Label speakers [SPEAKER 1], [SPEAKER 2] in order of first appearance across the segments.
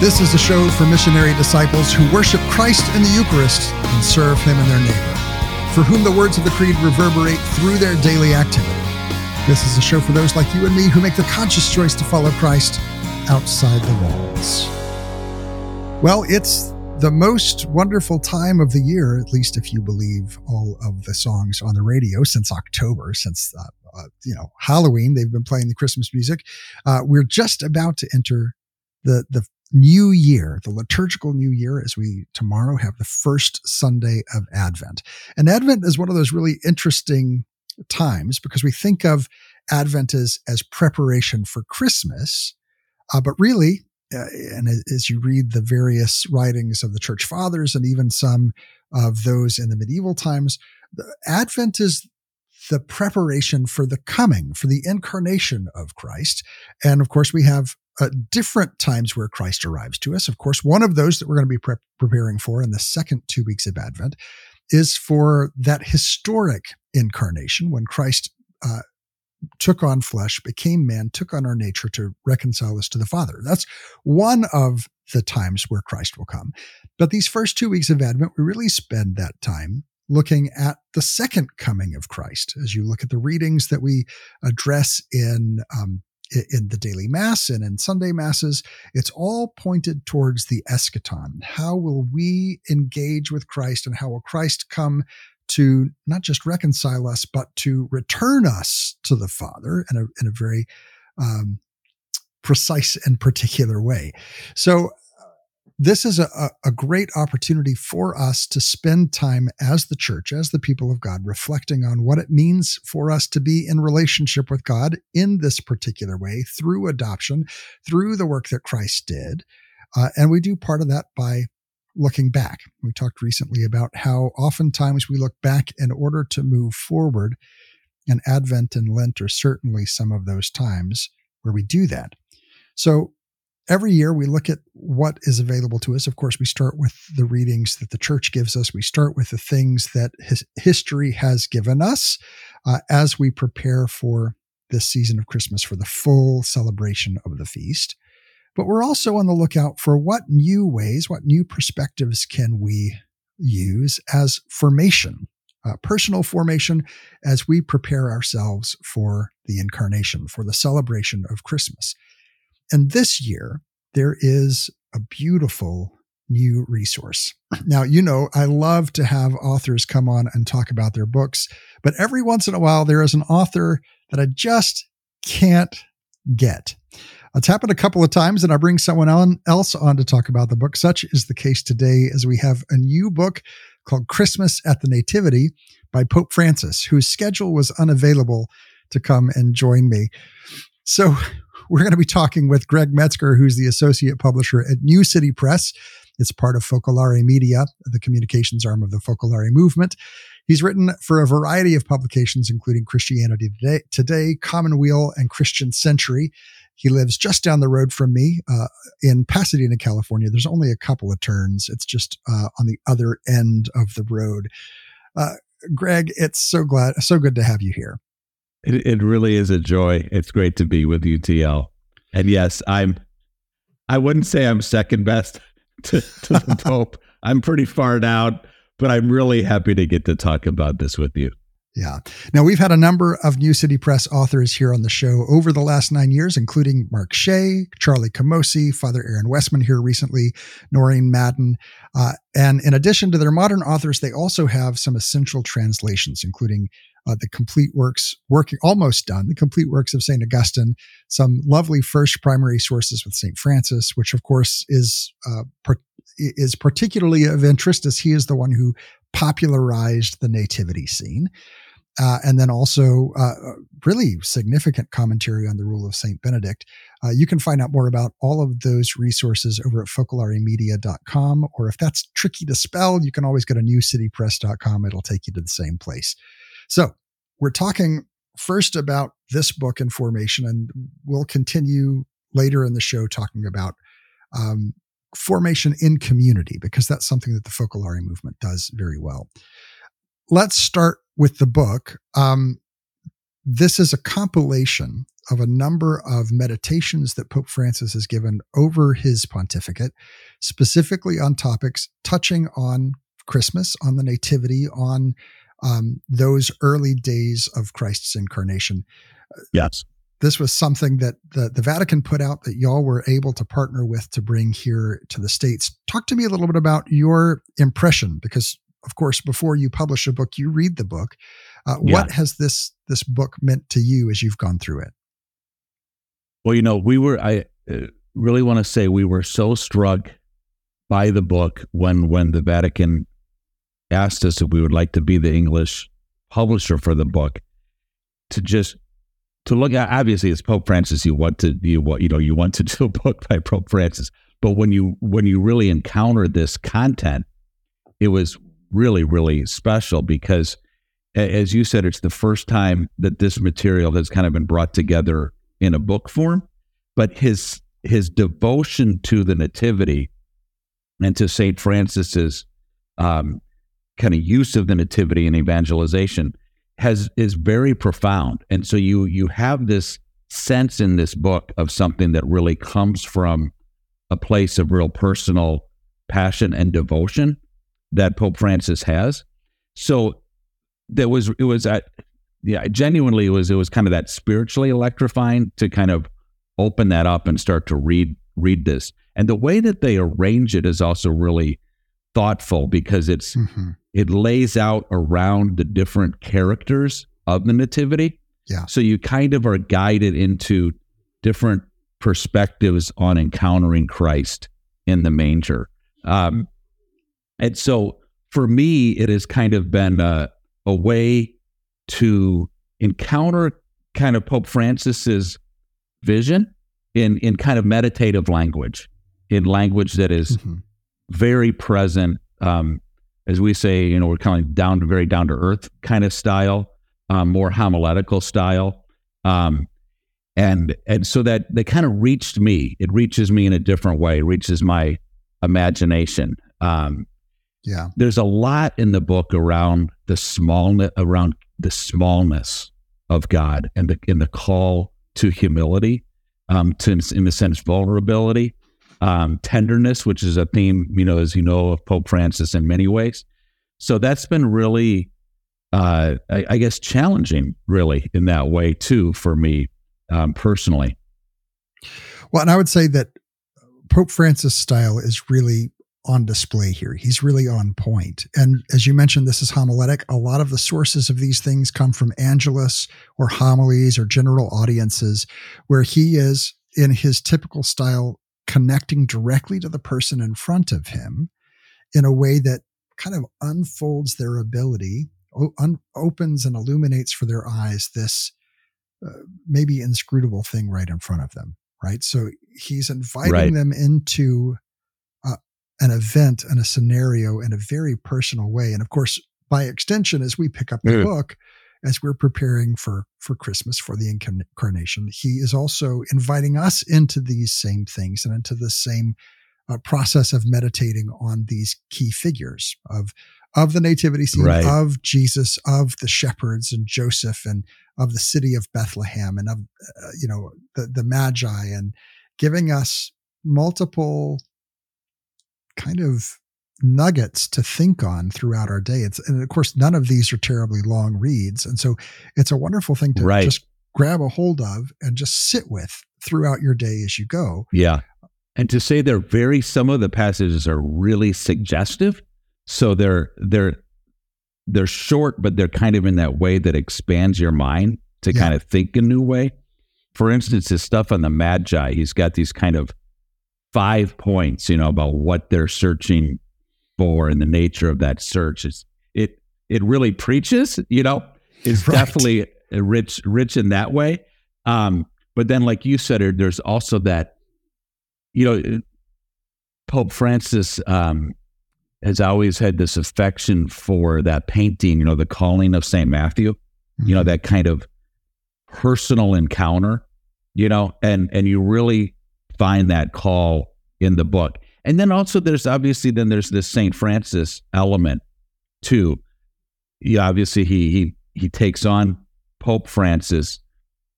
[SPEAKER 1] This is a show for missionary disciples who worship Christ in the Eucharist and serve Him and their neighbor, for whom the words of the Creed reverberate through their daily activity. This is a show for those like you and me who make the conscious choice to follow Christ outside the walls. Well, it's the most wonderful time of the year, at least if you believe all of the songs on the radio since October, since uh, uh, you know Halloween. They've been playing the Christmas music. Uh, we're just about to enter the the new year, the liturgical new year, as we tomorrow have the first Sunday of Advent. And Advent is one of those really interesting times because we think of Advent as, as preparation for Christmas. Uh, but really, uh, and as you read the various writings of the church fathers and even some of those in the medieval times, Advent is the preparation for the coming, for the incarnation of Christ. And of course, we have uh, different times where Christ arrives to us. Of course, one of those that we're going to be pre- preparing for in the second two weeks of Advent is for that historic incarnation when Christ uh, took on flesh, became man, took on our nature to reconcile us to the Father. That's one of the times where Christ will come. But these first two weeks of Advent, we really spend that time looking at the second coming of Christ. As you look at the readings that we address in um, in the daily mass and in Sunday masses, it's all pointed towards the eschaton. How will we engage with Christ and how will Christ come to not just reconcile us, but to return us to the Father in a, in a very um, precise and particular way. So this is a, a great opportunity for us to spend time as the church, as the people of God, reflecting on what it means for us to be in relationship with God in this particular way through adoption, through the work that Christ did. Uh, and we do part of that by looking back. We talked recently about how oftentimes we look back in order to move forward. And Advent and Lent are certainly some of those times where we do that. So every year we look at what is available to us. Of course, we start with the readings that the church gives us. We start with the things that his, history has given us uh, as we prepare for this season of Christmas for the full celebration of the feast. But we're also on the lookout for what new ways, what new perspectives can we use as formation, uh, personal formation, as we prepare ourselves for the incarnation, for the celebration of Christmas. And this year, there is a beautiful new resource. Now, you know, I love to have authors come on and talk about their books, but every once in a while, there is an author that I just can't get. It's happened a couple of times, and I bring someone else on to talk about the book. Such is the case today, as we have a new book called Christmas at the Nativity by Pope Francis, whose schedule was unavailable to come and join me. So, we're going to be talking with Greg Metzger, who's the associate publisher at New City Press. It's part of Focolare Media, the communications arm of the Focolare movement. He's written for a variety of publications, including Christianity Today, Today Commonweal, and Christian Century. He lives just down the road from me uh, in Pasadena, California. There's only a couple of turns. It's just uh, on the other end of the road. Uh, Greg, it's so glad, so good to have you here.
[SPEAKER 2] It, it really is a joy. It's great to be with you TL. And yes, I'm. I wouldn't say I'm second best to, to the Pope. I'm pretty far out, but I'm really happy to get to talk about this with you.
[SPEAKER 1] Yeah. Now, we've had a number of New City Press authors here on the show over the last nine years, including Mark Shea, Charlie Camosy, Father Aaron Westman here recently, Noreen Madden. Uh, and in addition to their modern authors, they also have some essential translations, including uh, the complete works, working almost done, the complete works of St. Augustine, some lovely first primary sources with St. Francis, which of course is, uh, per- is particularly of interest as he is the one who popularized the nativity scene. Uh, and then also uh, really significant commentary on the rule of St. Benedict. Uh, you can find out more about all of those resources over at focolaremedia.com, or if that's tricky to spell, you can always go to newcitypress.com. It'll take you to the same place. So we're talking first about this book and formation, and we'll continue later in the show talking about um, formation in community because that's something that the Focolare movement does very well. Let's start with the book. Um, this is a compilation of a number of meditations that Pope Francis has given over his pontificate, specifically on topics touching on Christmas, on the Nativity, on um, those early days of Christ's incarnation.
[SPEAKER 2] Yes.
[SPEAKER 1] This was something that the, the Vatican put out that y'all were able to partner with to bring here to the States. Talk to me a little bit about your impression, because of course, before you publish a book, you read the book. Uh, yeah. What has this this book meant to you as you've gone through it?
[SPEAKER 2] Well, you know, we were. I uh, really want to say we were so struck by the book when when the Vatican asked us if we would like to be the English publisher for the book. To just to look at obviously it's Pope Francis. You want to you what you know you want to do a book by Pope Francis, but when you when you really encounter this content, it was really really special because as you said, it's the first time that this material has kind of been brought together in a book form, but his his devotion to the Nativity and to Saint Francis's um, kind of use of the Nativity in evangelization has is very profound. And so you you have this sense in this book of something that really comes from a place of real personal passion and devotion that Pope Francis has. So there was it was at yeah, genuinely it was it was kind of that spiritually electrifying to kind of open that up and start to read read this. And the way that they arrange it is also really thoughtful because it's mm-hmm. It lays out around the different characters of the nativity.
[SPEAKER 1] Yeah.
[SPEAKER 2] So you kind of are guided into different perspectives on encountering Christ in the manger. Um, and so for me, it has kind of been a, a way to encounter kind of Pope Francis's vision in in kind of meditative language, in language that is mm-hmm. very present. Um, as we say, you know, we're kind of down to very down to earth kind of style, um, more homiletical style, um, and and so that they kind of reached me. It reaches me in a different way. It reaches my imagination. Um,
[SPEAKER 1] yeah,
[SPEAKER 2] there's a lot in the book around the smallness around the smallness of God and the in the call to humility, um, to in the sense vulnerability, um, tenderness, which is a theme you know as you know of Pope Francis in many ways. So that's been really, uh, I, I, guess, challenging really in that way too for me um, personally.
[SPEAKER 1] Well, and I would say that Pope Francis' style is really on display here. He's really on point. And as you mentioned, this is homiletic. A lot of the sources of these things come from Angelus or homilies or general audiences, where he is in his typical style connecting directly to the person in front of him in a way that kind of unfolds their ability, un- opens and illuminates for their eyes this uh, maybe inscrutable thing right in front of them. Right. So he's inviting right. them into an event and a scenario in a very personal way. And of course, by extension, as we pick up the mm. book, as we're preparing for for Christmas for the incarnation, he is also inviting us into these same things and into the same uh, process of meditating on these key figures of of the nativity scene right. of Jesus, of the shepherds and Joseph, and of the city of Bethlehem, and of uh, you know the the Magi, and giving us multiple kind of nuggets to think on throughout our day. It's and of course none of these are terribly long reads, and so it's a wonderful thing to right. just grab a hold of and just sit with throughout your day as you go.
[SPEAKER 2] Yeah. And to say they're very some of the passages are really suggestive. So they're they're they're short, but they're kind of in that way that expands your mind to yeah. kind of think a new way. For instance, his stuff on the Magi, he's got these kind of five points, you know, about what they're searching for and the nature of that search. It's, it it really preaches, you know, it's right. definitely rich rich in that way. Um, but then, like you said, there's also that, you know, Pope Francis um, has always had this affection for that painting, you know, the calling of Saint Matthew, mm-hmm. you know, mm-hmm. that kind of personal encounter, you know, and and you really find that call in the book. And then also there's obviously then there's this St. Francis element too. Yeah, obviously he he he takes on Pope Francis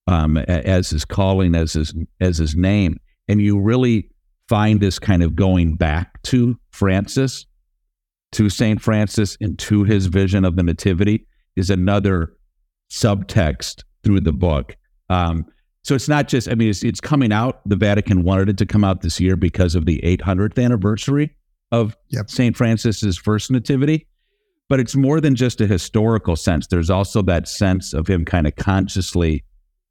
[SPEAKER 2] um, as his calling, as his as his name, and you really find this kind of going back to Francis, to Saint Francis, and to his vision of the Nativity is another subtext through the book. Um, so it's not just, I mean, it's, it's coming out. The Vatican wanted it to come out this year because of the 800th anniversary of yep. St. Francis's first nativity. But it's more than just a historical sense. There's also that sense of him kind of consciously,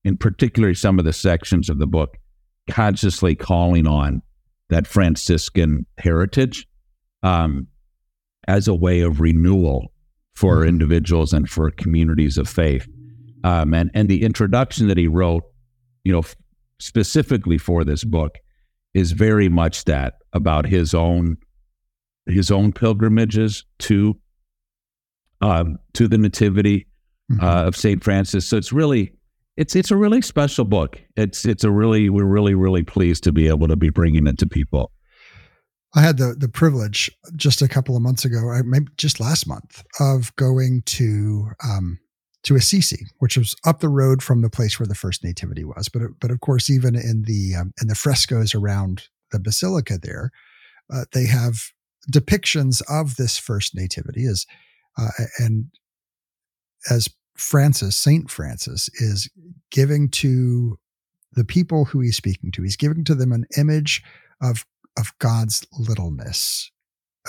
[SPEAKER 2] in particularly some of the sections of the book, consciously calling on that Franciscan heritage um, as a way of renewal for mm-hmm. individuals and for communities of faith. Um, and, and the introduction that he wrote, you know, specifically for this book is very much that about his own his own pilgrimages to um, to the Nativity mm-hmm. uh, of Saint Francis. So it's really it's it's a really special book. It's it's a really we're really really pleased to be able to be bringing it to people.
[SPEAKER 1] I had the the privilege just a couple of months ago, maybe just last month, of going to um, to Assisi, which was up the road from the place where the first nativity was. But but of course, even in the um, in the frescoes around the basilica there, uh, they have depictions of this first nativity as uh, and as Francis, Saint Francis, is giving to the people who he's speaking to. He's giving to them an image of of God's littleness,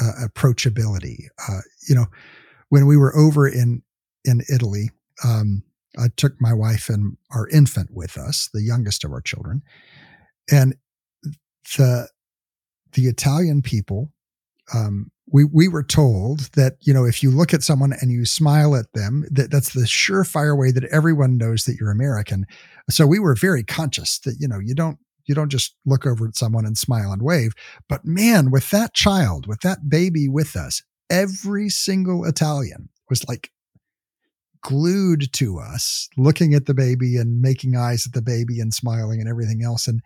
[SPEAKER 1] uh, approachability. Uh, you know, when we were over in in Italy, um, I took my wife and our infant with us, the youngest of our children, and the the Italian people. Um, we we were told that you know if you look at someone and you smile at them, that that's the surefire way that everyone knows that you're American. So we were very conscious that you know you don't you don't just look over at someone and smile and wave. But man, with that child, with that baby with us, every single Italian was like glued to us, looking at the baby and making eyes at the baby and smiling and everything else. And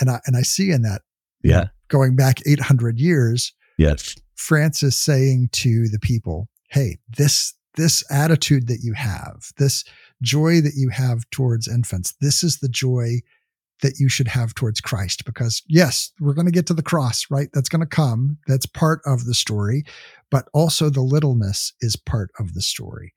[SPEAKER 1] and I and I see in that,
[SPEAKER 2] yeah,
[SPEAKER 1] going back 800 years,
[SPEAKER 2] yes,
[SPEAKER 1] Francis saying to the people, "Hey, this this attitude that you have, this joy that you have towards infants, this is the joy." that you should have towards Christ because yes, we're going to get to the cross, right? That's going to come. That's part of the story, but also the littleness is part of the story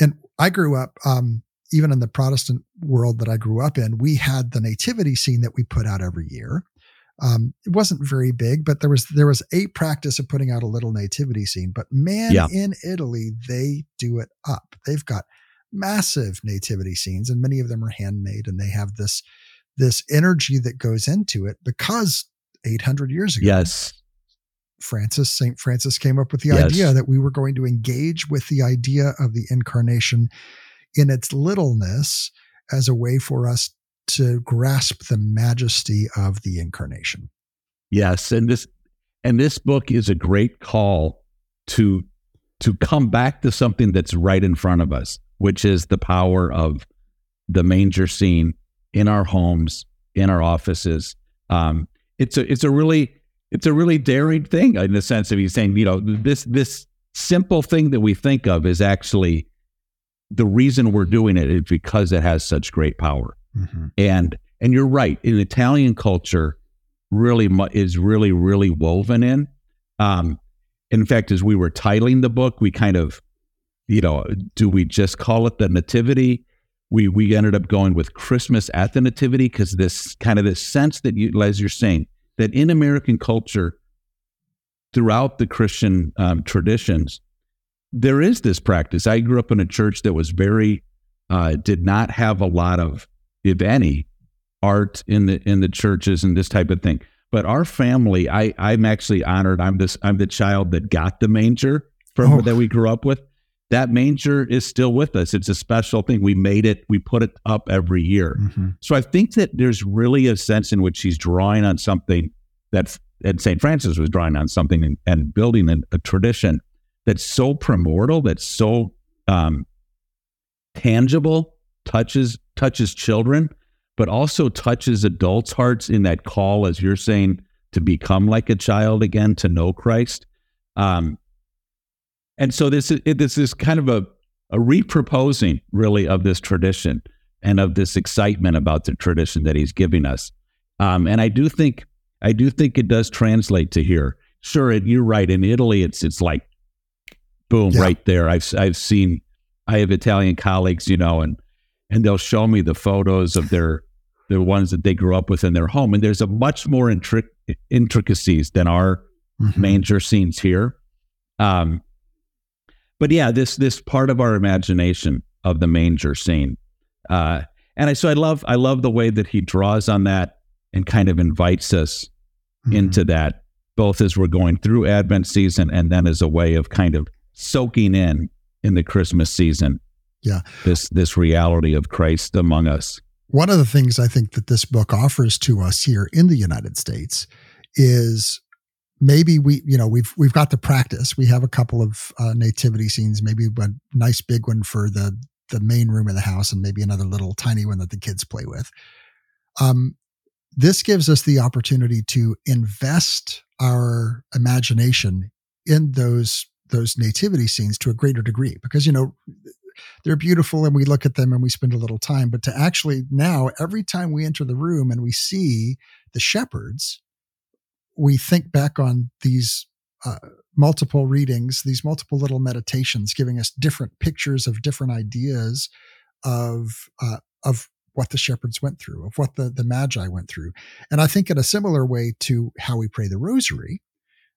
[SPEAKER 1] and I grew up, um, even in the Protestant world that I grew up in, we had the nativity scene that we put out every year. Um, it wasn't very big, but there was there was a practice of putting out a little nativity scene. But man, yeah. in Italy, they do it up. They've got massive nativity scenes, and many of them are handmade, and they have this this energy that goes into it because 800 years ago,
[SPEAKER 2] yes,
[SPEAKER 1] Francis, St. Francis came up with the yes. idea that we were going to engage with the idea of the incarnation in its littleness as a way for us to grasp the majesty of the incarnation.
[SPEAKER 2] Yes, and this and this book is a great call to to come back to something that's right in front of us, which is the power of the manger scene in our homes, in our offices. Um, it's a it's a really it's a really daring thing in the sense of he's saying, you know, this this simple thing that we think of is actually the reason we're doing it is because it has such great power. Mm-hmm. And and you're right, in Italian culture, really is really really woven in. Um, in fact, as we were titling the book, we kind of, you know, do we just call it the Nativity? We we ended up going with Christmas at the Nativity because this kind of this sense that you, as you're saying, that in American culture, throughout the Christian um, traditions, there is this practice. I grew up in a church that was very, uh, did not have a lot of, if any, art in the in the churches and this type of thing. But our family, I I'm actually honored. I'm this I'm the child that got the manger from oh. that we grew up with. That manger is still with us. It's a special thing. We made it. We put it up every year. Mm-hmm. So I think that there's really a sense in which he's drawing on something that and St. Francis was drawing on something and, and building a, a, tradition that's so primordial, that's so um, tangible, touches touches children, but also touches adults' hearts in that call, as you're saying, to become like a child again, to know Christ. Um, and so this is this is kind of a a reproposing really of this tradition and of this excitement about the tradition that he's giving us. Um, and I do think I do think it does translate to here. Sure, it, you're right. In Italy, it's it's like boom
[SPEAKER 1] Yeah.
[SPEAKER 2] right there. I've I've seen I have Italian colleagues, you know, and and they'll show me the photos of their the ones that they grew up with in their home, and there's a much more intric- intricacies than our
[SPEAKER 1] Mhm.
[SPEAKER 2] manger scenes here. Um, but yeah, this this part of our imagination of the manger scene, uh, and I so I love I love the way that he draws on that and kind of invites us
[SPEAKER 1] Mhm.
[SPEAKER 2] into that, both as we're going through Advent season and then as a way of kind of soaking in in the Christmas season.
[SPEAKER 1] Yeah.
[SPEAKER 2] this this reality of Christ among us.
[SPEAKER 1] one of the things I think that this book offers to us here in the United States is maybe we, you know, we've we've got the practice. We have a couple of uh, nativity scenes, maybe a nice big one for the the main room of the house, and maybe another little tiny one that the kids play with. Um, this gives us the opportunity to invest our imagination in those those nativity scenes to a greater degree because you know they're beautiful and we look at them and we spend a little time but to actually now every time we enter the room and we see the shepherds we think back on these uh, multiple readings these multiple little meditations giving us different pictures of different ideas of uh, of what the shepherds went through of what the the magi went through. And i think in a similar way to how we pray the rosary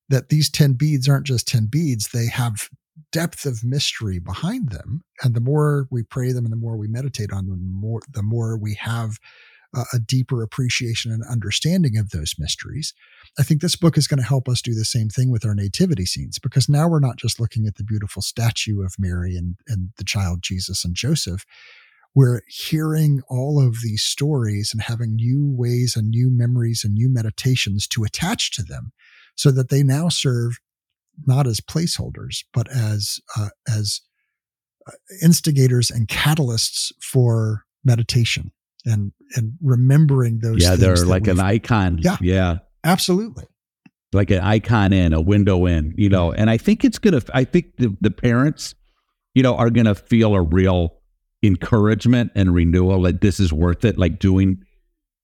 [SPEAKER 1] that these 10 beads aren't just 10 beads they have depth of mystery behind them. And the more we pray them and the more we meditate on them the more the more we have a, deeper appreciation and understanding of those mysteries i think this book is going to help us do the same thing with our nativity scenes because now we're not just looking at the beautiful statue of mary and and the child jesus and joseph. We're hearing all of these stories and having new ways and new memories and new meditations to attach to them so that they now serve not as placeholders, but as uh, as uh, instigators and catalysts for meditation and and remembering those.
[SPEAKER 2] yeah, they're like an icon.
[SPEAKER 1] Yeah.
[SPEAKER 2] yeah.
[SPEAKER 1] absolutely.
[SPEAKER 2] like an icon in, a window in, you know. Mm-hmm. And I think it's gonna. I think the the parents, you know, are gonna feel a real encouragement and renewal that this is worth it. Like doing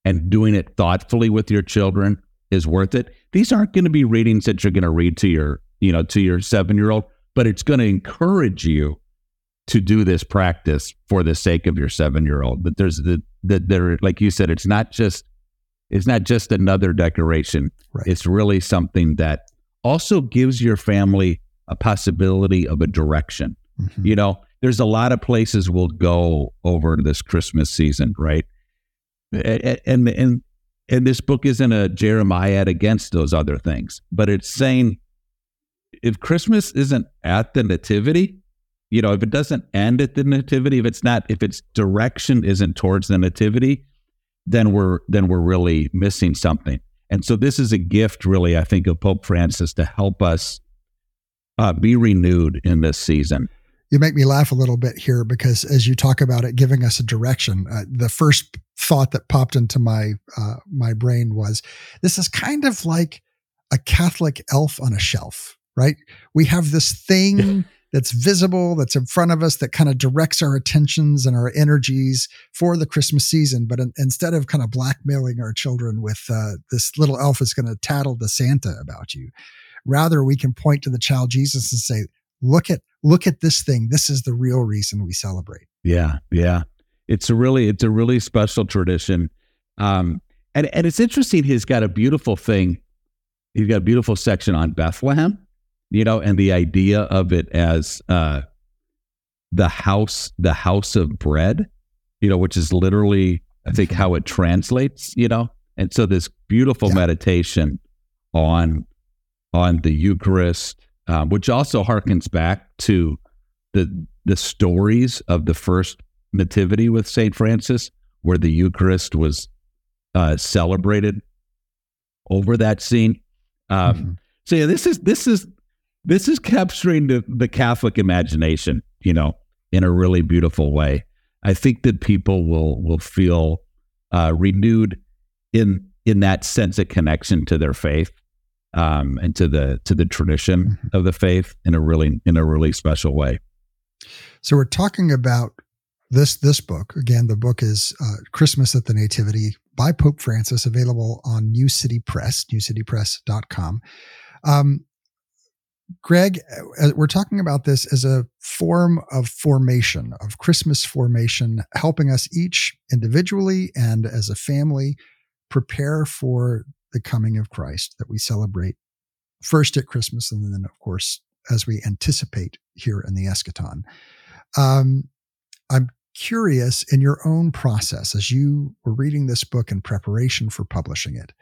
[SPEAKER 2] and doing it thoughtfully with your children is worth it. These aren't going to be readings that you're going to read to your, you know, to your seven year old, but it's going to encourage you to do this practice for the sake of your seven year old. But there's the that there, like you said, it's not just it's not just another decoration.
[SPEAKER 1] Right.
[SPEAKER 2] It's really something that also gives your family a possibility of a direction.
[SPEAKER 1] Mhm.
[SPEAKER 2] You know, there's a lot of places we'll go over this Christmas season, right? A- a- And and and this book isn't a Jeremiah against those other things, but it's saying if Christmas isn't at the nativity, you know, if it doesn't end at the nativity, if it's not, if its direction isn't towards the nativity, then we're then we're really missing something. And so this is a gift, really, I think, of Pope Francis to help us uh, be renewed in this season.
[SPEAKER 1] You make me laugh a little bit here because as you talk about it, giving us a direction, uh, the first thought that popped into my uh, my brain was, this is kind of like a Catholic elf on a shelf, right? We have this thing that's visible, that's in front of us, that kind of directs our attentions and our energies for the Christmas season. But in, instead of kind of blackmailing our children with uh, this little elf is going to tattle to Santa about you, rather we can point to the child Jesus and say, look at look at this thing this is the real reason we celebrate
[SPEAKER 2] Yeah, yeah. It's a really it's a really special tradition. Um and and it's interesting he's got a beautiful thing. He's got a beautiful section on Bethlehem, you know, and the idea of it as uh the house the house of bread, you know, which is literally I think how it translates, you know. And so this beautiful
[SPEAKER 1] Yeah.
[SPEAKER 2] meditation on on the Eucharist, um, which also harkens back to the the stories of the first nativity with Saint Francis, where the Eucharist was uh, celebrated over that scene. Um,
[SPEAKER 1] Mhm.
[SPEAKER 2] So yeah, this is this is this is capturing the, the Catholic imagination, you know, in a really beautiful way. I think that people will will feel uh, renewed in in that sense of connection to their faith um, and to the to the tradition of the faith in a really in a really special way.
[SPEAKER 1] so we're talking about this this book again. The book is uh, Christmas at the Nativity by Pope Francis, available on New City Press, newcitypress.com. Um, Greg, we're talking about this as a form of formation, of Christmas formation, helping us each individually and as a family prepare for the coming of Christ that we celebrate first at Christmas and then, of course, as we anticipate here in the eschaton. Um, I'm curious in your own process as you were reading this book in preparation for publishing it.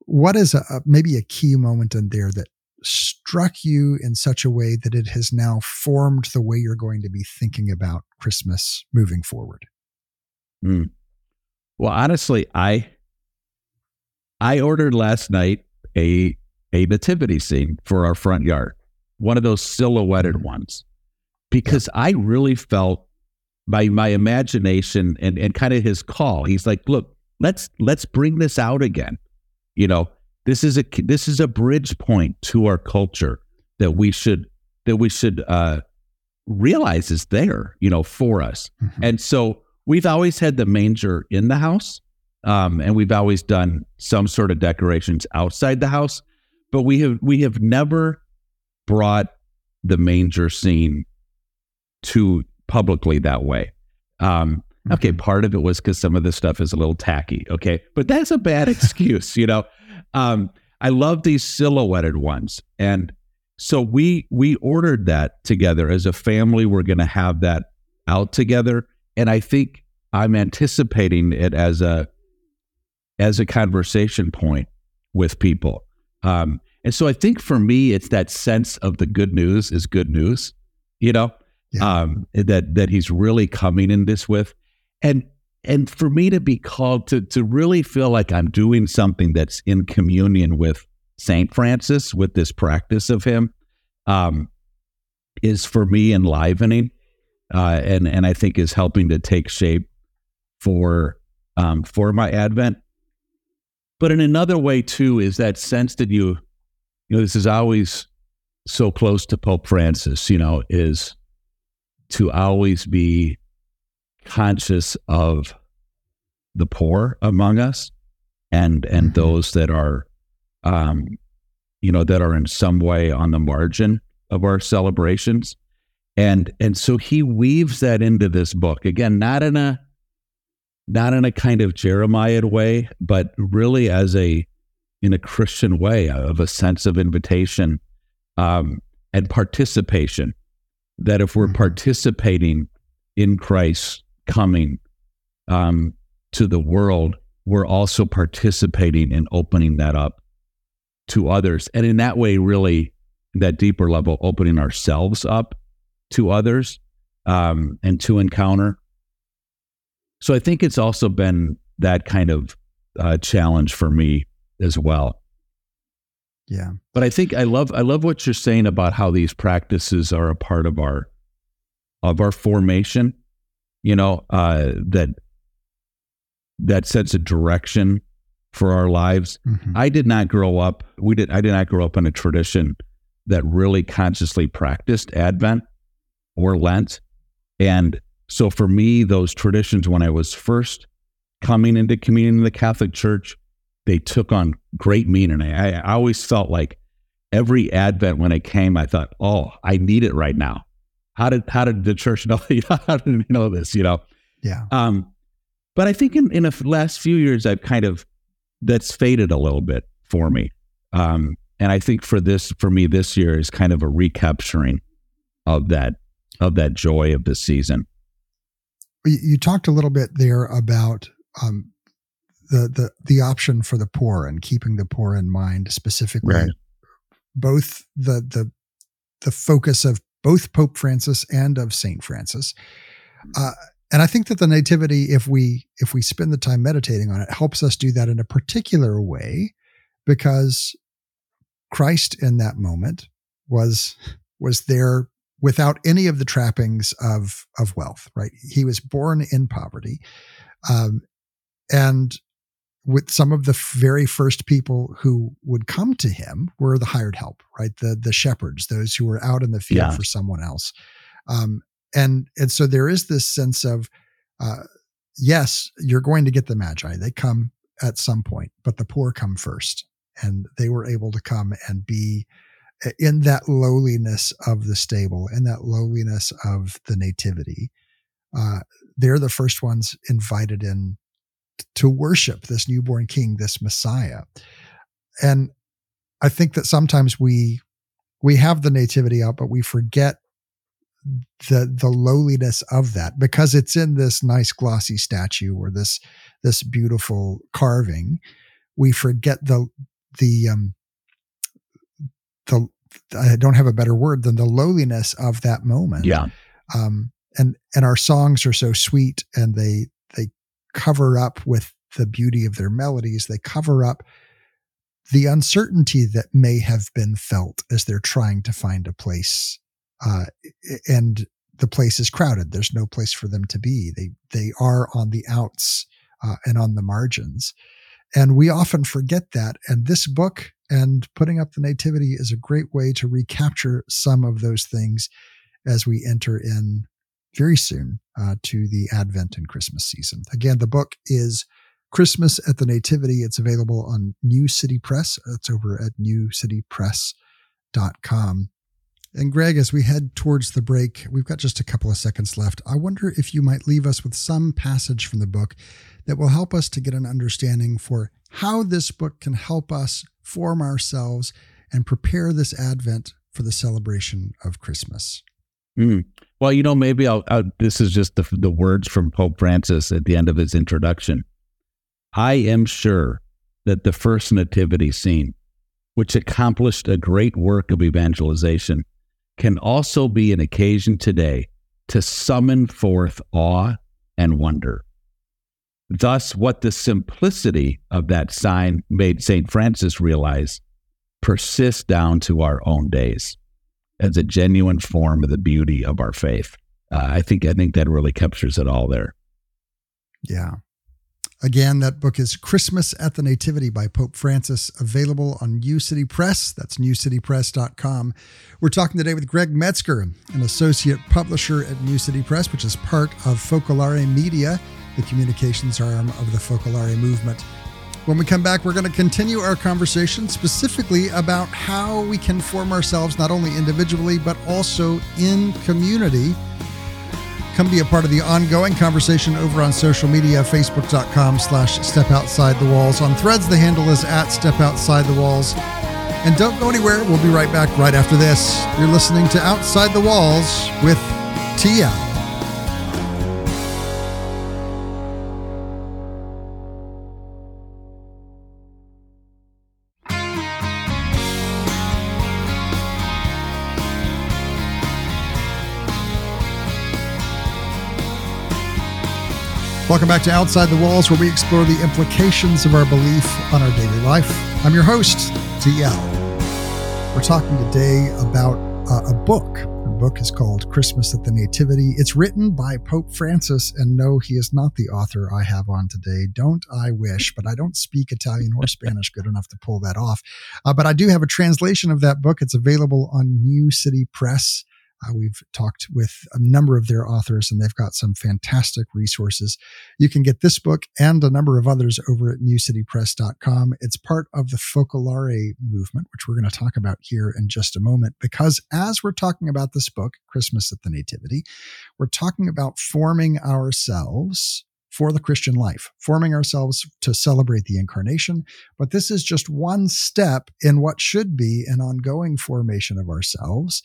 [SPEAKER 1] What is a maybe a key moment in there that struck you in such a way that it has now formed the way you're going to be thinking about Christmas moving forward?
[SPEAKER 2] Mm. Well, honestly, I I ordered last night a a nativity scene for our front yard, one of those silhouetted ones, because yeah. I really felt by my imagination and and kind of his call. He's like, "Look, let's let's bring this out again." You know, this is a this is a bridge point to our culture that we should that we should uh, realize is there, you know, for us. Mm-hmm. And so we've always had the manger in the house, um, and we've always done some sort of decorations outside the house, but we have we have never brought the manger scene to publicly that way. Um, okay, mm-hmm. part of it was because some of this stuff is a little tacky. Okay, but that's a bad excuse, you know. Um, I love these silhouetted ones, and so we we ordered that together as a family. We're going to have that out together, and I think I'm anticipating it as a as a conversation point with people. Um, and so I think for me, it's that sense of the good news is good news, you know, yeah. um, that that he's really coming in this with, and and for me to be called to to really feel like I'm doing something that's in communion with Saint Francis with this practice of him um, is for me enlivening uh, and and I think is helping to take shape for um, for my Advent. But in another way too is that sense that you you know this is always so close to Pope Francis. You know is to always be conscious of the poor among us and and mm-hmm. those that are um you know that are in some way on the margin of our celebrations and and so he weaves that into this book again not in a not in a kind of jeremiah way but really as a in a christian way of a sense of invitation um and participation that if we're mm-hmm. participating in christ coming um, to the world, we're also participating in opening that up to others. And in that way, really, that deeper level, opening ourselves up to others um, and to encounter. So I think it's also been that kind of uh, challenge for me as well.
[SPEAKER 1] Yeah.
[SPEAKER 2] But I think I love I love what you're saying about how these practices are a part of our of our formation you know, uh, that that sets a direction for our lives. Mm-hmm. I did not grow up. We did. I did not grow up in a tradition that really consciously practiced Advent or Lent, and so for me, those traditions when I was first coming into communion in the Catholic Church, they took on great meaning. I, I always felt like every Advent when it came, I thought, "Oh, I need it right now." How did how did the church know? how did we know this? You know.
[SPEAKER 1] Yeah.
[SPEAKER 2] Um, but I think in in the last few years, I've kind of that's faded a little bit for me. Um, and I think for this, for me, this year is kind of a recapturing of that of that joy of the season.
[SPEAKER 1] You talked a little bit there about um, the the the option for the poor and keeping the poor in mind specifically. Right. Both the the the focus of both Pope Francis and of Saint Francis. Uh, and I think that the Nativity, if we if we spend the time meditating on it, helps us do that in a particular way, because Christ in that moment was was there without any of the trappings of of wealth. Right, he was born in poverty, um, and with some of the very first people who would come to him were the hired help, right? The the shepherds, those who were out in the field yeah. for someone else. Um, and and so there is this sense of uh, yes, you're going to get the magi. They come at some point, but the poor come first, and they were able to come and be in that lowliness of the stable, in that lowliness of the nativity. Uh, they're the first ones invited in to worship this newborn king, this Messiah. And I think that sometimes we we have the nativity out, but we forget the the lowliness of that because it's in this nice glossy statue or this this beautiful carving. We forget the the um the I don't have a better word than the lowliness of that moment.
[SPEAKER 2] Yeah.
[SPEAKER 1] Um and and our songs are so sweet and they they cover up with the beauty of their melodies. They cover up the uncertainty that may have been felt as they're trying to find a place uh, and the place is crowded. There's no place for them to be. They they are on the outs uh, and on the margins, and we often forget that. And this book and putting up the nativity is a great way to recapture some of those things as we enter in very soon uh, to the Advent and Christmas season. Again, the book is Christmas at the Nativity. It's available on New City Press. It's over at newcitypress.com. And Greg, as we head towards the break, we've got just a couple of seconds left. I wonder if you might leave us with some passage from the book that will help us to get an understanding for how this book can help us form ourselves and prepare this Advent for the celebration of Christmas.
[SPEAKER 2] Mm. Well, you know, maybe I'll, I'll, this is just the, the words from Pope Francis at the end of his introduction. I am sure that the first nativity scene, which accomplished a great work of evangelization, can also be an occasion today to summon forth awe and wonder. Thus, what the simplicity of that sign made St. Francis realize persists down to our own days as a genuine form of the beauty of our faith. Uh, I think I think that really captures it all there.
[SPEAKER 1] Yeah. Again, that book is Christmas at the Nativity by Pope Francis, available on New City Press. That's newcitypress.com. We're talking today with Greg Metzger, an associate publisher at New City Press, which is part of Focolare Media, the communications arm of the Focolare movement. When we come back, we're going to continue our conversation specifically about how we can form ourselves not only individually, but also in community Come be a part of the ongoing conversation over on social media, facebook.com slash step outside the walls. On threads, the handle is at step outside the walls. And don't go anywhere. We'll be right back right after this. You're listening to Outside the Walls with TL. Welcome back to Outside the Walls, where we explore the implications of our belief on our daily life. I'm your host, TL. We're talking today about uh, a book. The book is called Christmas at the Nativity. It's written by Pope Francis, and no, he is not the author I have on today. Don't I wish, but I don't speak Italian or Spanish good enough to pull that off. Uh, but I do have a translation of that book. It's available on New City Press. Uh, we've talked with a number of their authors, and they've got some fantastic resources. You can get this book and a number of others over at newcitypress.com. It's part of the Focolare movement, which we're going to talk about here in just a moment, because as we're talking about this book, Christmas at the Nativity, we're talking about forming ourselves for the Christian life, forming ourselves to celebrate the incarnation. But this is just one step in what should be an ongoing formation of ourselves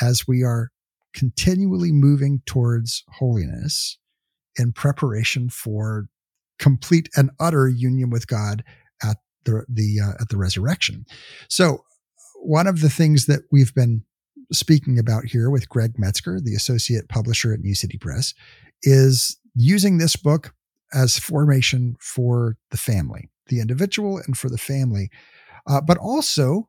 [SPEAKER 1] as we are continually moving towards holiness in preparation for complete and utter union with God at the the uh, at the resurrection. So one of the things that we've been speaking about here with Greg Metzger, the associate publisher at New City Press, is using this book as formation for the family, the individual, and for the family. Uh, but also,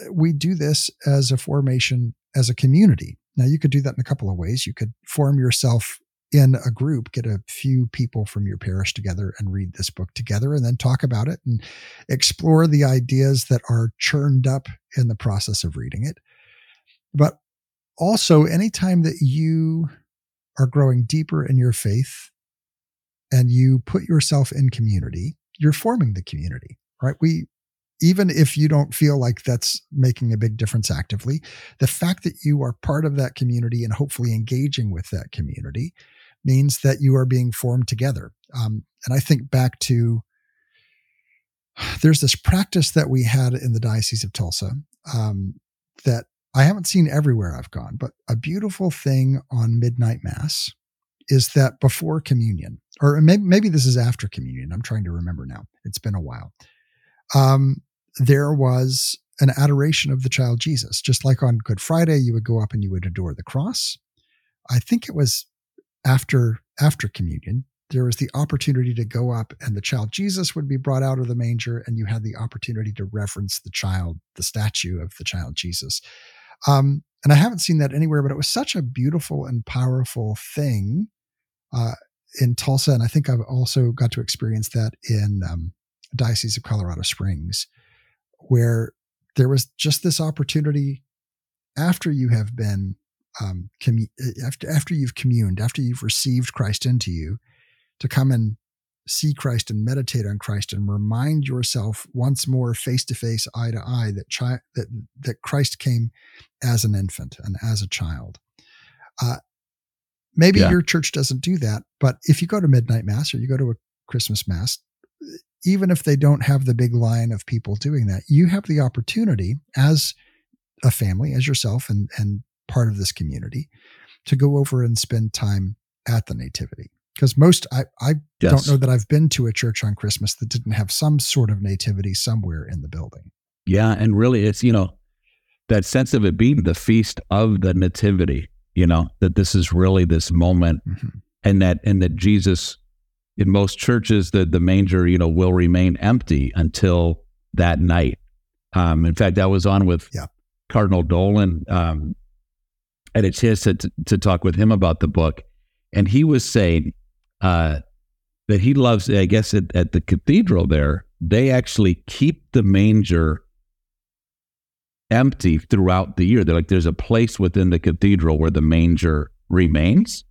[SPEAKER 1] uh, we do this as a formation as a community. Now, you could do that in a couple of ways. You could form yourself in a group, get a few people from your parish together and read this book together and then talk about it and explore the ideas that are churned up in the process of reading it. But also, anytime that you are growing deeper in your faith and you put yourself in community, you're forming the community, right? We, even if you don't feel like that's making a big difference actively, the fact that you are part of that community and hopefully engaging with that community means that you are being formed together. Um, and I think back to there's this practice that we had in the Diocese of Tulsa um, that I haven't seen everywhere I've gone, but a beautiful thing on midnight mass is that before communion, or maybe, maybe this is after communion. I'm trying to remember now. It's been a while. Um, there was an adoration of the child Jesus, just like on Good Friday, you would go up and you would adore the cross. I think it was after after communion there was the opportunity to go up and the child Jesus would be brought out of the manger, and you had the opportunity to reference the child, the statue of the child Jesus. Um, and I haven't seen that anywhere, but it was such a beautiful and powerful thing uh, in Tulsa. And I think I've also got to experience that in um, Diocese of Colorado Springs, where there was just this opportunity after you have been um, commu- after after you've communed, after you've received Christ into you, to come and see Christ and meditate on Christ and remind yourself once more, face to face, eye to eye, that chi- that that Christ came as an infant and as a child. Uh, maybe yeah. your church doesn't do that, but if you go to midnight mass or you go to a Christmas mass, even if they don't have the big line of people doing that, you have the opportunity as a family, as yourself, and and part of this community, to go over and spend time at the nativity because most I, I yes. don't know that I've been to a church on Christmas that didn't have some sort of nativity somewhere in the building.
[SPEAKER 2] Yeah, and really, it's you know that sense of it being the feast of the nativity. You know that this is really this moment, mm-hmm. and that and that Jesus, in most churches, the the manger you know will remain empty until that night. Um, in fact, I was on with yeah. Cardinal Dolan. Um, I had a chance to, to to talk with him about the book, and he was saying uh, that he loves. I guess at, at the cathedral there, they actually keep the manger empty throughout the year. They're like, there's a place within the cathedral where the manger remains,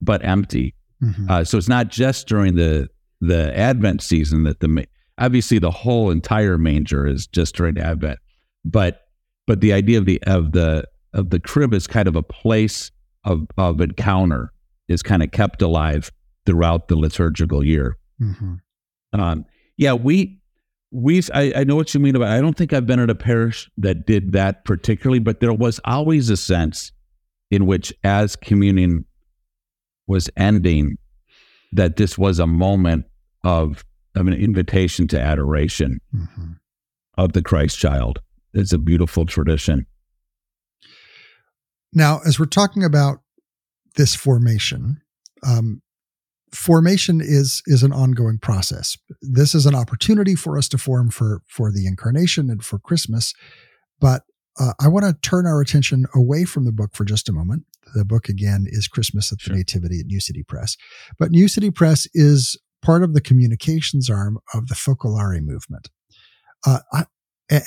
[SPEAKER 2] but empty. Mm-hmm. Uh, so it's not just during the the Advent season that the obviously the whole entire manger is just during Advent, but but the idea of the of the of the crib is kind of a place of of encounter is kind of kept alive throughout the liturgical year. Mm-hmm. Um, yeah, we we I, I know what you mean about. I don't think I've been at a parish that did that particularly, but there was always a sense in which, as communion was ending, that this was a moment of of an invitation to adoration mm-hmm. of the Christ child. It's a beautiful tradition.
[SPEAKER 1] Now, as we're talking about this formation, um, formation is is an ongoing process. This is an opportunity for us to form for for the incarnation and for Christmas, but uh, I want to turn our attention away from the book for just a moment. The book again is Christmas at the sure. Nativity at New City Press, but New City Press is part of the communications arm of the Focolare movement. Uh, I,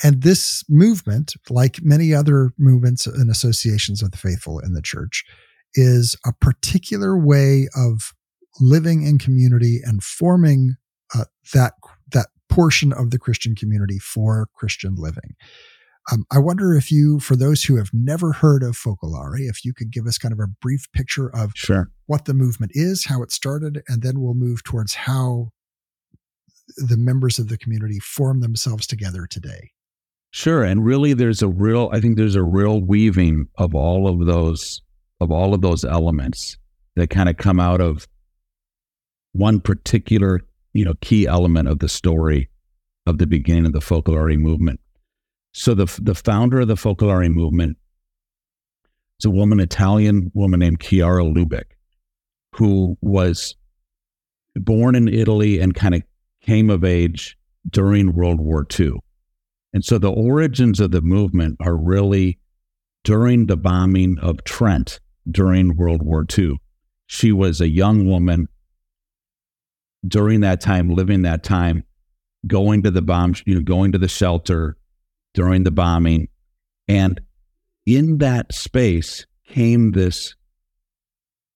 [SPEAKER 1] and this movement, like many other movements and associations of the faithful in the church, is a particular way of living in community and forming uh, that that portion of the Christian community for Christian living. Um, I wonder if you, for those who have never heard of Focolare, if you could give us kind of a brief picture of
[SPEAKER 2] sure.
[SPEAKER 1] what the movement is, how it started, and then we'll move towards how the members of the community form themselves together today.
[SPEAKER 2] Sure. And really there's a real I think there's a real weaving of all of those of all of those elements that kind of come out of one particular, you know, key element of the story of the beginning of the Focolare movement. So the the founder of the Focolare movement is a woman, Italian woman named Chiara Lubich, who was born in Italy and kind of came of age during World War II. And so the origins of the movement are really during the bombing of Trent during World War II. She was a young woman during that time, living that time, going to the bomb, you know, going to the shelter during the bombing. And in that space came this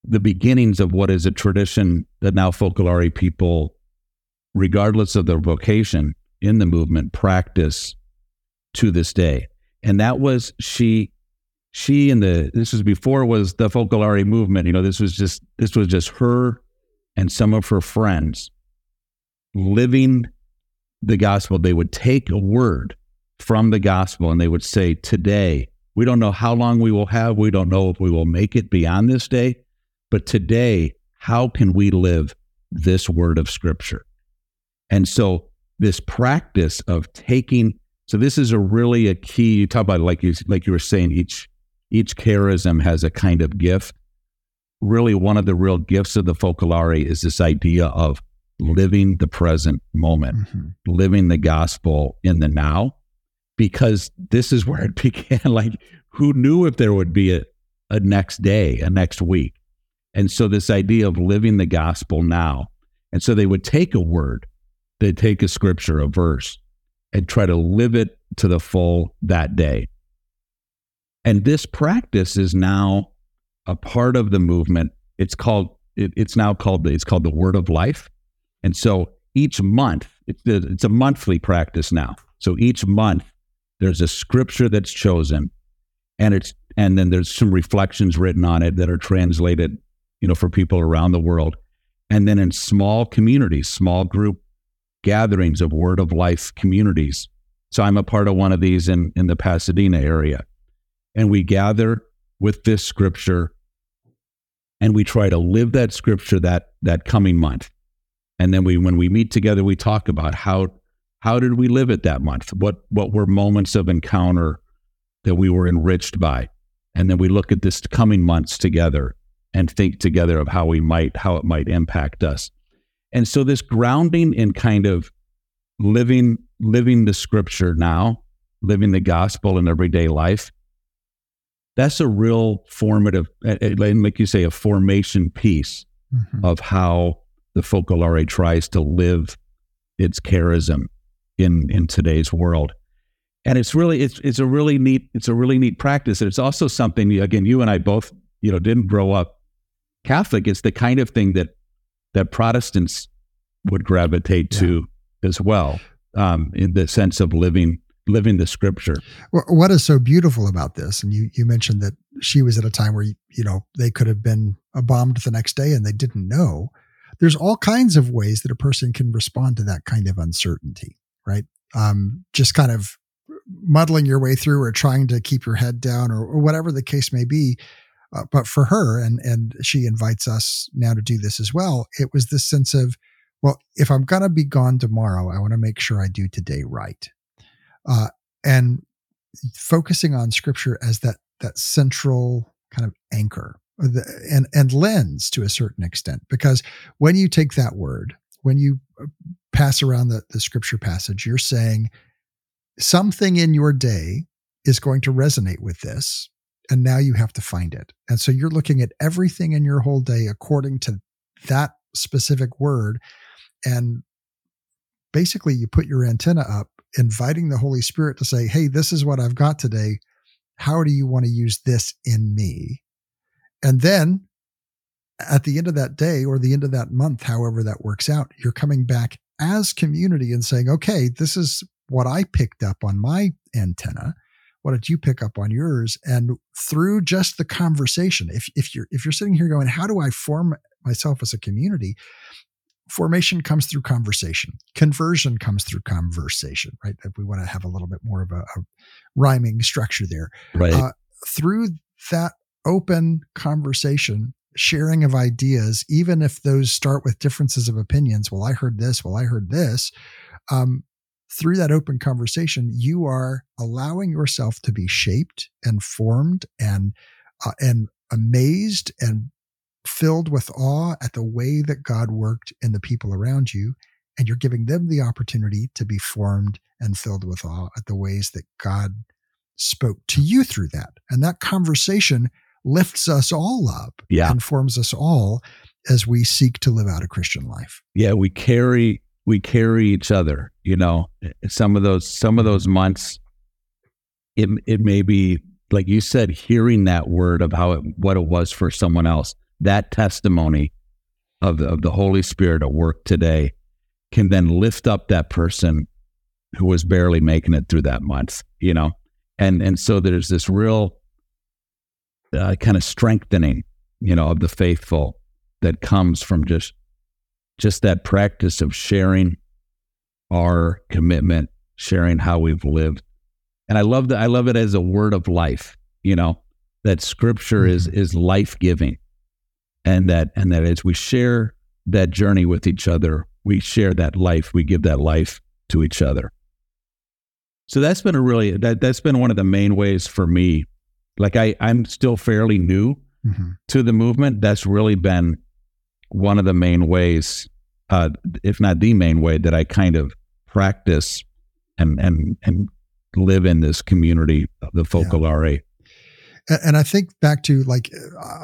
[SPEAKER 2] the beginnings of what is a tradition that now Focolare people, regardless of their vocation in the movement, practice to this day. And that was she she and the this was before was the Focolare movement. You know, this was just this was just her and some of her friends living the gospel. They would take a word from the gospel and they would say, Today, we don't know how long we will have. We don't know if we will make it beyond this day. But today, how can we live this word of scripture? And so, this practice of taking, so this is a really a key. You talk about like you like you were saying, each each charism has a kind of gift. Really, one of the real gifts of the Focolare is this idea of living the present moment, mm-hmm. living the gospel in the now, because this is where it began. Like, who knew if there would be a, a next day, a next week? And so, this idea of living the gospel now. And so, they would take a word, they'd take a scripture, a verse, and try to live it to the full that day. And this practice is now a part of the movement. It's called, it, it's now called, it's called the word of life. And so each month, it's, it's a monthly practice now. So each month, there's a scripture that's chosen, and it's and then there's some reflections written on it that are translated, you know, for people around the world. And then in small communities, small group gatherings of word of life communities. So I'm a part of one of these in, in the Pasadena area. And we gather with this scripture and we try to live that scripture that that coming month. And then we when we meet together, we talk about how how did we live it that month? What what were moments of encounter that we were enriched by? And then we look at this coming months together and think together of how we might how it might impact us. And so this grounding in kind of living living the scripture now, living the gospel in everyday life, that's a real formative, like you say, a formation piece mm-hmm. of how the Focolare tries to live its charism in in today's world. And it's really it's it's a really neat it's a really neat practice. And it's also something again, you and I both, you know, didn't grow up Catholic. It's the kind of thing that that Protestants would gravitate yeah. to as well, um, in the sense of living living the scripture.
[SPEAKER 1] What is so beautiful about this? And you you mentioned that she was at a time where you know they could have been bombed the next day and they didn't know there's all kinds of ways that a person can respond to that kind of uncertainty, right? Um, just kind of muddling your way through or trying to keep your head down or, or whatever the case may be. Uh, but for her, and and she invites us now to do this as well. It was this sense of, well, if I'm gonna be gone tomorrow, I want to make sure I do today right, uh, and focusing on Scripture as that that central kind of anchor the, and and lens to a certain extent because when you take that word when you uh, pass around the, the scripture passage you're saying something in your day is going to resonate with this and now you have to find it. And so you're looking at everything in your whole day according to that specific word and basically you put your antenna up inviting the holy spirit to say hey this is what i've got today. How do you want to use this in me? And then at the end of that day or the end of that month, however that works out, you're coming back as community and saying, okay, this is what I picked up on my antenna. What did you pick up on yours? And through just the conversation, if, if you're if you're sitting here going, how do I form myself as a community? Formation comes through conversation. Conversion comes through conversation, right? If we want to have a little bit more of a, a rhyming structure there.
[SPEAKER 2] Right. Uh,
[SPEAKER 1] through that open conversation, sharing of ideas, even if those start with differences of opinions. Well, I heard this. Well, I heard this. Um, through that open conversation, you are allowing yourself to be shaped and formed and uh, and amazed and filled with awe at the way that God worked in the people around you. And you're giving them the opportunity to be formed and filled with awe at the ways that God spoke to you through that. And that conversation lifts us all up
[SPEAKER 2] yeah.
[SPEAKER 1] and forms us all as we seek to live out a Christian life.
[SPEAKER 2] Yeah, we carry we carry each other, you know. Some of those some of those months it it may be like you said hearing that word of how it what it was for someone else that testimony of the, of the Holy Spirit at work today can then lift up that person who was barely making it through that month, you know? And, and so there's this real uh, kind of strengthening, you know, of the faithful that comes from just, just that practice of sharing our commitment, sharing how we've lived. And I love that. I love it as a word of life, you know, that scripture mm-hmm. is, is life giving and that, and that as we share that journey with each other, we share that life, we give that life to each other. So that's been a really that that's been one of the main ways for me. Like I I'm still fairly new mm-hmm. to the movement. That's really been one of the main ways, uh, if not the main way, that I kind of practice and and and live in this community of the focolare.
[SPEAKER 1] Yeah. And I think back to like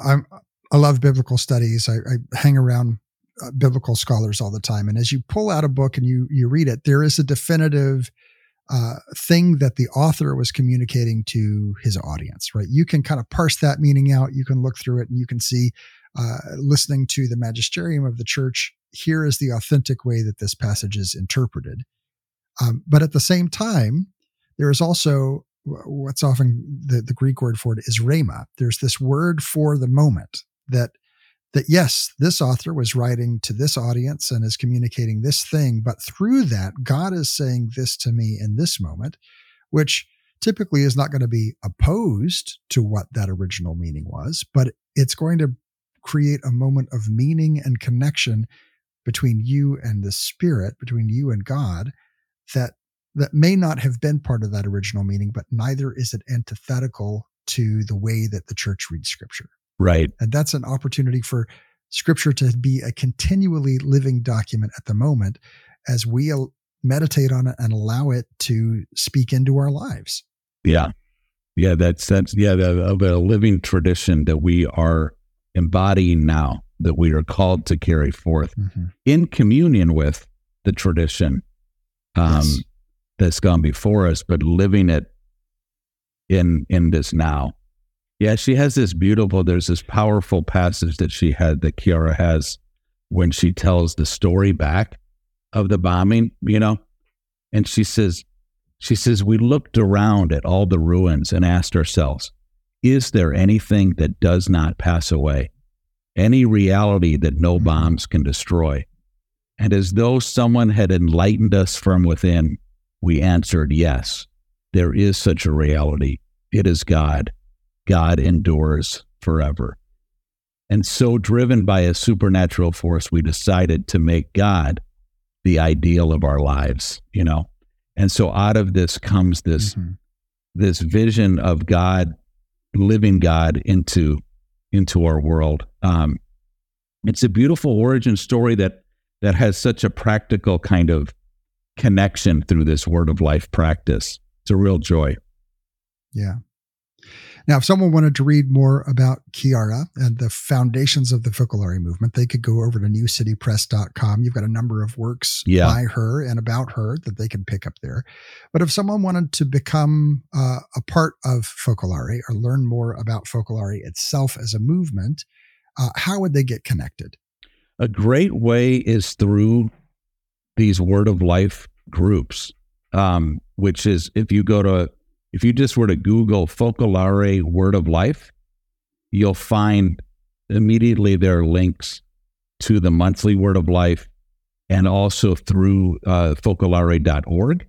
[SPEAKER 1] I'm I love biblical studies. I, I hang around uh, biblical scholars all the time. And as you pull out a book and you you read it, there is a definitive uh, thing that the author was communicating to his audience. Right? You can kind of parse that meaning out. You can look through it, and you can see, uh, listening to the magisterium of the church, here is the authentic way that this passage is interpreted. Um, but at the same time, there is also what's often the, the Greek word for it is rhema. There's this word for the moment that that yes, this author was writing to this audience and is communicating this thing, but through that, God is saying this to me in this moment, which typically is not going to be opposed to what that original meaning was, but it's going to create a moment of meaning and connection between you and the spirit, between you and God, that that may not have been part of that original meaning, but neither is it antithetical to the way that the church reads scripture.
[SPEAKER 2] Right.
[SPEAKER 1] And that's an opportunity for scripture to be a continually living document at the moment as we meditate on it and allow it to speak into our lives.
[SPEAKER 2] Yeah. Yeah, that's that's yeah, the, of a living tradition that we are embodying now, that we are called to carry forth mm-hmm. in communion with the tradition um, yes. that's gone before us, but living it in in this now. Yeah, she has this beautiful, there's this powerful passage that she had that Chiara has when she tells the story back of the bombing, you know? And she says, she says, we looked around at all the ruins and asked ourselves, is there anything that does not pass away? Any reality that no mm-hmm. bombs can destroy? And as though someone had enlightened us from within, we answered, yes, there is such a reality. It is God. God endures forever. And so, driven by a supernatural force, we decided to make God the ideal of our lives, you know? And so, out of this comes this, mm-hmm. this vision of God, living God into, into our world. Um, it's a beautiful origin story that, that has such a practical kind of connection through this word of life practice. It's a real joy.
[SPEAKER 1] Yeah. Now, if someone wanted to read more about Chiara and the foundations of the Focolare movement, they could go over to newcitypress.com. You've got a number of works yeah. by her and about her that they can pick up there. But if someone wanted to become uh, a part of Focolare or learn more about Focolare itself as a movement, uh, how would they get connected?
[SPEAKER 2] A great way is through these word of life groups, um, which is if you go to if you just were to Google Focolare Word of Life, you'll find immediately there are links to the monthly Word of Life and also through uh, focolare.org,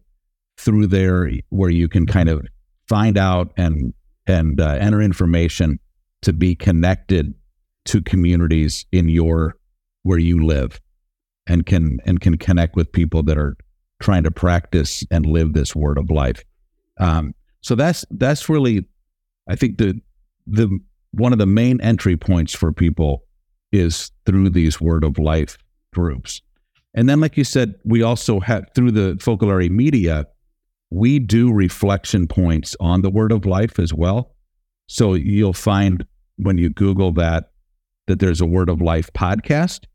[SPEAKER 2] through there where you can kind of find out and and uh, enter information to be connected to communities in your where you live and can and can connect with people that are trying to practice and live this word of life. Um, so that's that's really, I think the the one of the main entry points for people is through these word of life groups. And then, like you said, we also have through the Focolare media, we do reflection points on the word of life as well. So you'll find when you Google that that there's a word of life podcast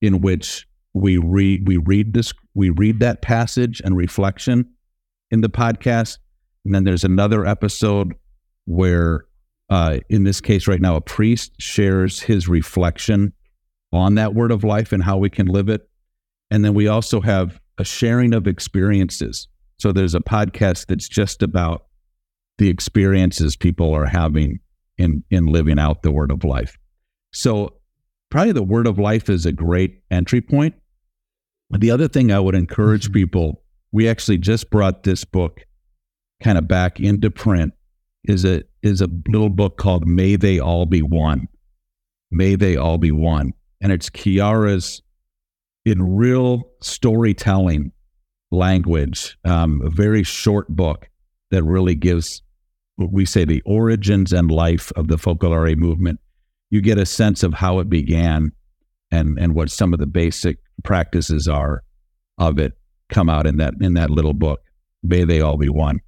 [SPEAKER 2] in which we read we read this we read that passage and reflection in the podcast and then there's another episode where uh, in this case right now, a priest shares his reflection on that word of life and how we can live it. And then we also have a sharing of experiences. So there's a podcast that's just about the experiences people are having in in living out the word of life. So probably the word of life is a great entry point. The other thing I would encourage mm-hmm. people, we actually just brought this book kind of back into print is a is a little book called May They All Be One. May They All Be One. And it's Chiara's in real storytelling language, um, a very short book that really gives what we say the origins and life of the Focolare movement. You get a sense of how it began and and what some of the basic practices are of it come out in that in that little book. May they all be one.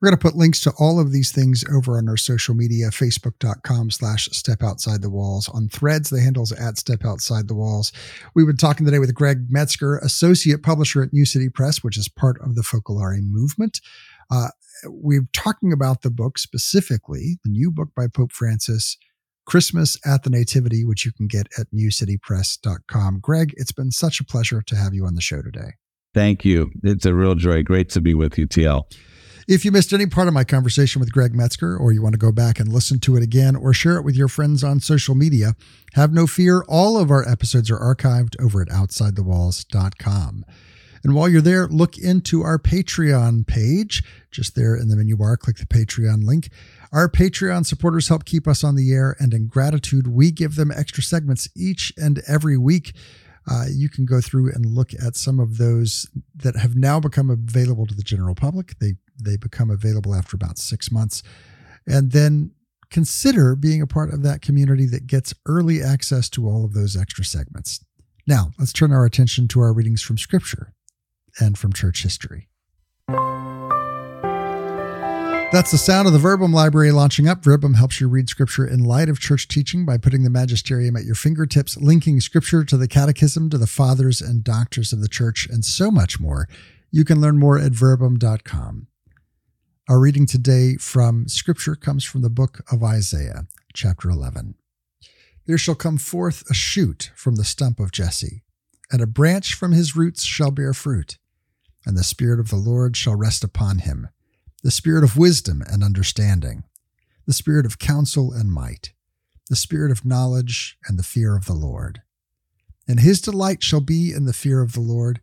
[SPEAKER 1] We're going to put links to all of these things over on our social media, facebook.com slash step outside the walls. On threads, the handles at step outside the walls. We've been talking today with Greg Metzger, associate publisher at New City Press, which is part of the Focolare movement. Uh, we're talking about the book specifically, the new book by Pope Francis, Christmas at the Nativity, which you can get at newcitypress.com. Greg, it's been such a pleasure to have you on the show today.
[SPEAKER 2] Thank you. It's a real joy. Great to be with you, TL.
[SPEAKER 1] If you missed any part of my conversation with Greg Metzger, or you want to go back and listen to it again, or share it with your friends on social media, have no fear. All of our episodes are archived over at OutsideTheWalls.com. And while you're there, look into our Patreon page. Just there in the menu bar, click the Patreon link. Our Patreon supporters help keep us on the air, and in gratitude, we give them extra segments each and every week. Uh, you can go through and look at some of those that have now become available to the general public. They they become available after about six months. And then consider being a part of that community that gets early access to all of those extra segments. Now, let's turn our attention to our readings from Scripture and from church history. That's the sound of the Verbum library launching up. Verbum helps you read scripture in light of church teaching by putting the magisterium at your fingertips, linking scripture to the catechism, to the fathers and doctors of the church, and so much more. You can learn more at verbum.com. Our reading today from Scripture comes from the book of Isaiah, chapter 11. There shall come forth a shoot from the stump of Jesse, and a branch from his roots shall bear fruit. And the Spirit of the Lord shall rest upon him the Spirit of wisdom and understanding, the Spirit of counsel and might, the Spirit of knowledge and the fear of the Lord. And his delight shall be in the fear of the Lord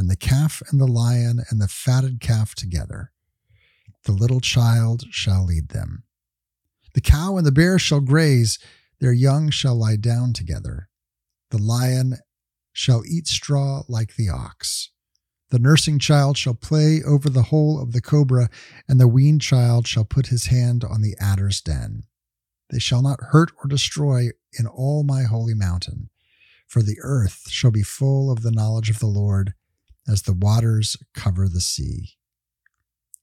[SPEAKER 1] and the calf and the lion and the fatted calf together. The little child shall lead them. The cow and the bear shall graze, their young shall lie down together. The lion shall eat straw like the ox. The nursing child shall play over the hole of the cobra, and the weaned child shall put his hand on the adder's den. They shall not hurt or destroy in all my holy mountain, for the earth shall be full of the knowledge of the Lord as the waters cover the sea.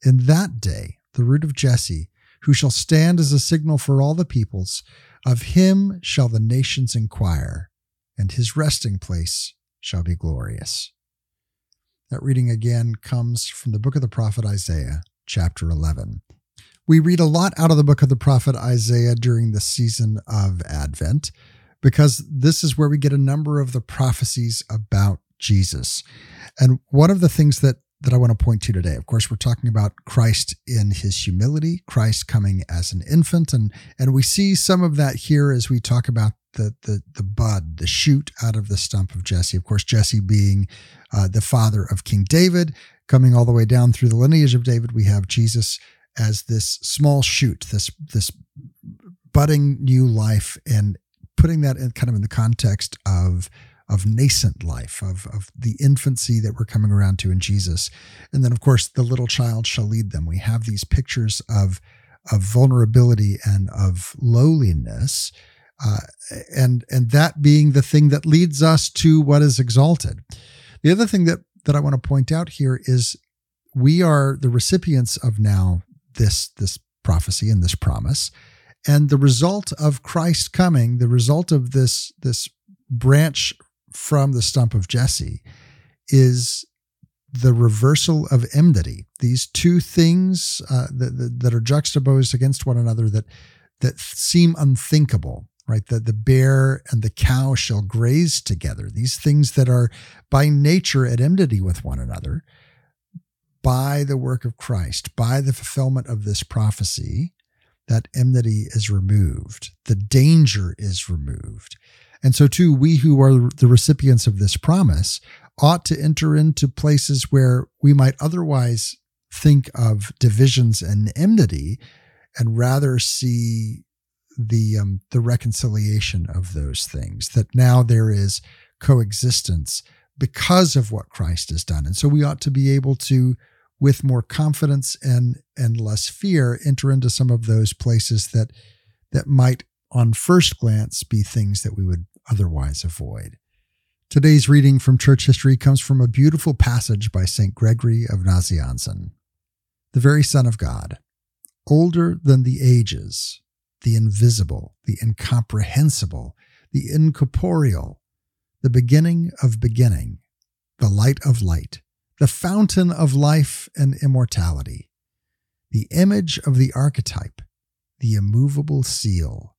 [SPEAKER 1] In that day, the root of Jesse, who shall stand as a signal for all the peoples, of him shall the nations inquire, and his resting place shall be glorious. That reading again comes from the book of the prophet Isaiah, chapter 11. We read a lot out of the book of the prophet Isaiah during the season of Advent because this is where we get a number of the prophecies about Jesus. And one of the things that that I want to point to today. Of course, we're talking about Christ in his humility, Christ coming as an infant, and and we see some of that here as we talk about the the the bud, the shoot out of the stump of Jesse. Of course, Jesse being uh, the father of King David, coming all the way down through the lineage of David, we have Jesus as this small shoot, this this budding new life, and putting that in kind of in the context of of nascent life, of, of the infancy that we're coming around to in Jesus. And then, of course, the little child shall lead them. We have these pictures of, of vulnerability and of lowliness, uh, and and that being the thing that leads us to what is exalted. The other thing that that I want to point out here is we are the recipients of now this this prophecy and this promise, and the result of Christ coming, the result of this this branch from the stump of Jesse, is the reversal of enmity. These two things uh, that, that, that are juxtaposed against one another that that seem unthinkable right? That the bear and the cow shall graze together. These things that are by nature at enmity with one another, by the work of Christ, by the fulfillment of this prophecy, that enmity is removed. The danger is removed. And so, too, we who are the recipients of this promise ought to enter into places where we might otherwise think of divisions and enmity and rather see the um, the reconciliation of those things that now there is coexistence because of what Christ has done. And so we ought to be able to with more confidence and and less fear enter into some of those places that that might on first glance be things that we would otherwise avoid. Today's reading from church history comes from a beautiful passage by St Gregory of Nazianzen. The very son of God older than the ages the invisible, the incomprehensible, the incorporeal, the beginning of beginning, the light of light, the fountain of life and immortality, the image of the archetype, the immovable seal,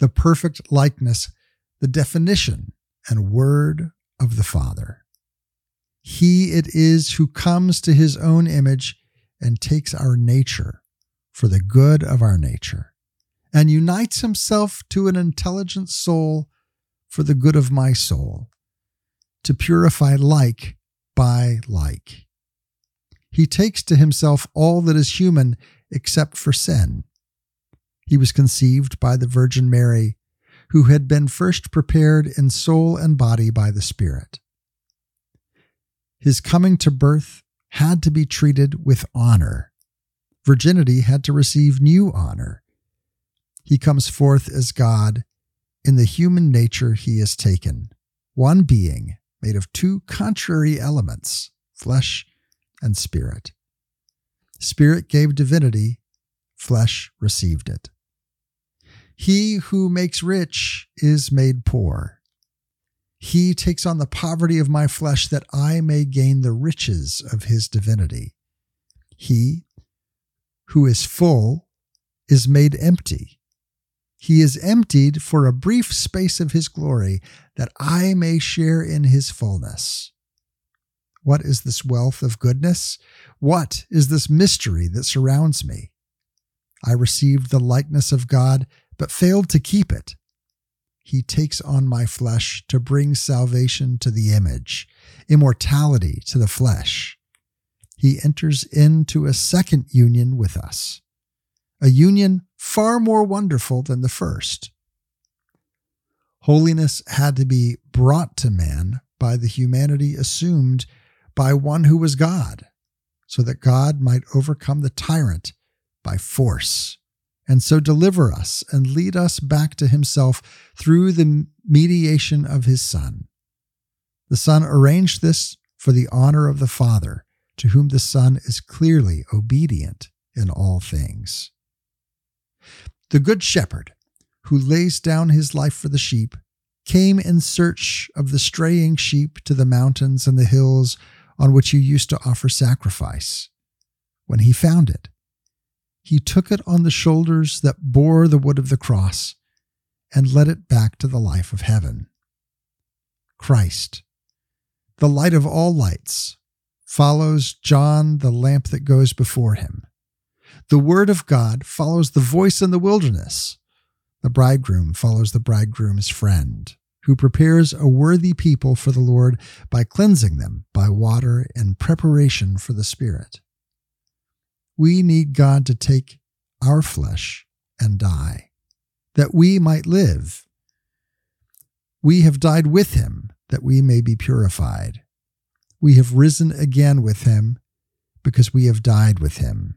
[SPEAKER 1] the perfect likeness, the definition and word of the Father. He it is who comes to his own image and takes our nature for the good of our nature and unites himself to an intelligent soul for the good of my soul, to purify like by like. He takes to himself all that is human except for sin. He was conceived by the Virgin Mary, who had been first prepared in soul and body by the Spirit. His coming to birth had to be treated with honor. Virginity had to receive new honor he comes forth as God in the human nature he has taken, one being made of two contrary elements, flesh and spirit. Spirit gave divinity, flesh received it. He who makes rich is made poor. He takes on the poverty of my flesh that I may gain the riches of his divinity. He who is full is made empty he is emptied for a brief space of his glory, that I may share in his fullness. What is this wealth of goodness? What is this mystery that surrounds me? I received the likeness of God, but failed to keep it. He takes on my flesh to bring salvation to the image, immortality to the flesh. He enters into a second union with us a union far more wonderful than the first. Holiness had to be brought to man by the humanity assumed by one who was God, so that God might overcome the tyrant by force, and so deliver us and lead us back to himself through the mediation of his Son. The Son arranged this for the honor of the Father, to whom the Son is clearly obedient in all things. The Good Shepherd, who lays down his life for the sheep, came in search of the straying sheep to the mountains and the hills on which he used to offer sacrifice. When he found it, he took it on the shoulders that bore the wood of the cross and led it back to the life of heaven. Christ, the light of all lights, follows John, the lamp that goes before him. The word of God follows the voice in the wilderness. The bridegroom follows the bridegroom's friend, who prepares a worthy people for the Lord by cleansing them by water in preparation for the Spirit. We need God to take our flesh and die, that we might live. We have died with him, that we may be purified. We have risen again with him, because we have died with him.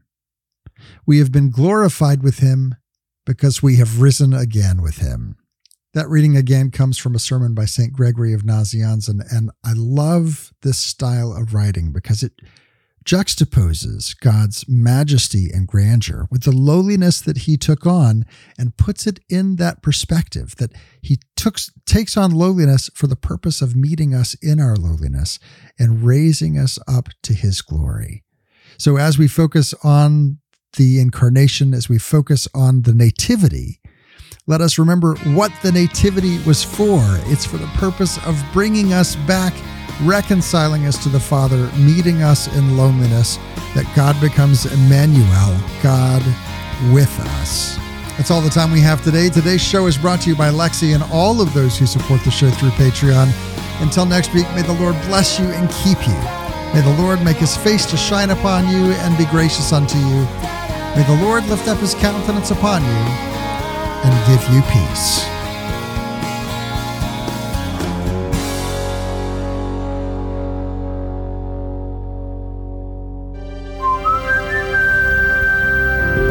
[SPEAKER 1] We have been glorified with him because we have risen again with him. That reading again comes from a sermon by St. Gregory of Nazianzen, and I love this style of writing because it juxtaposes God's majesty and grandeur with the lowliness that he took on and puts it in that perspective that he took, takes on lowliness for the purpose of meeting us in our lowliness and raising us up to his glory. So as we focus on the incarnation, as we focus on the nativity, let us remember what the nativity was for. It's for the purpose of bringing us back reconciling us to the Father, meeting us in loneliness, that God becomes Emmanuel, God with us. That's all the time we have today. Today's show is brought to you by Lexi and all of those who support the show through Patreon. Until next week, may the Lord bless you and keep you. May the Lord make his face to shine upon you and be gracious unto you. May the Lord lift up his countenance upon you and give you peace.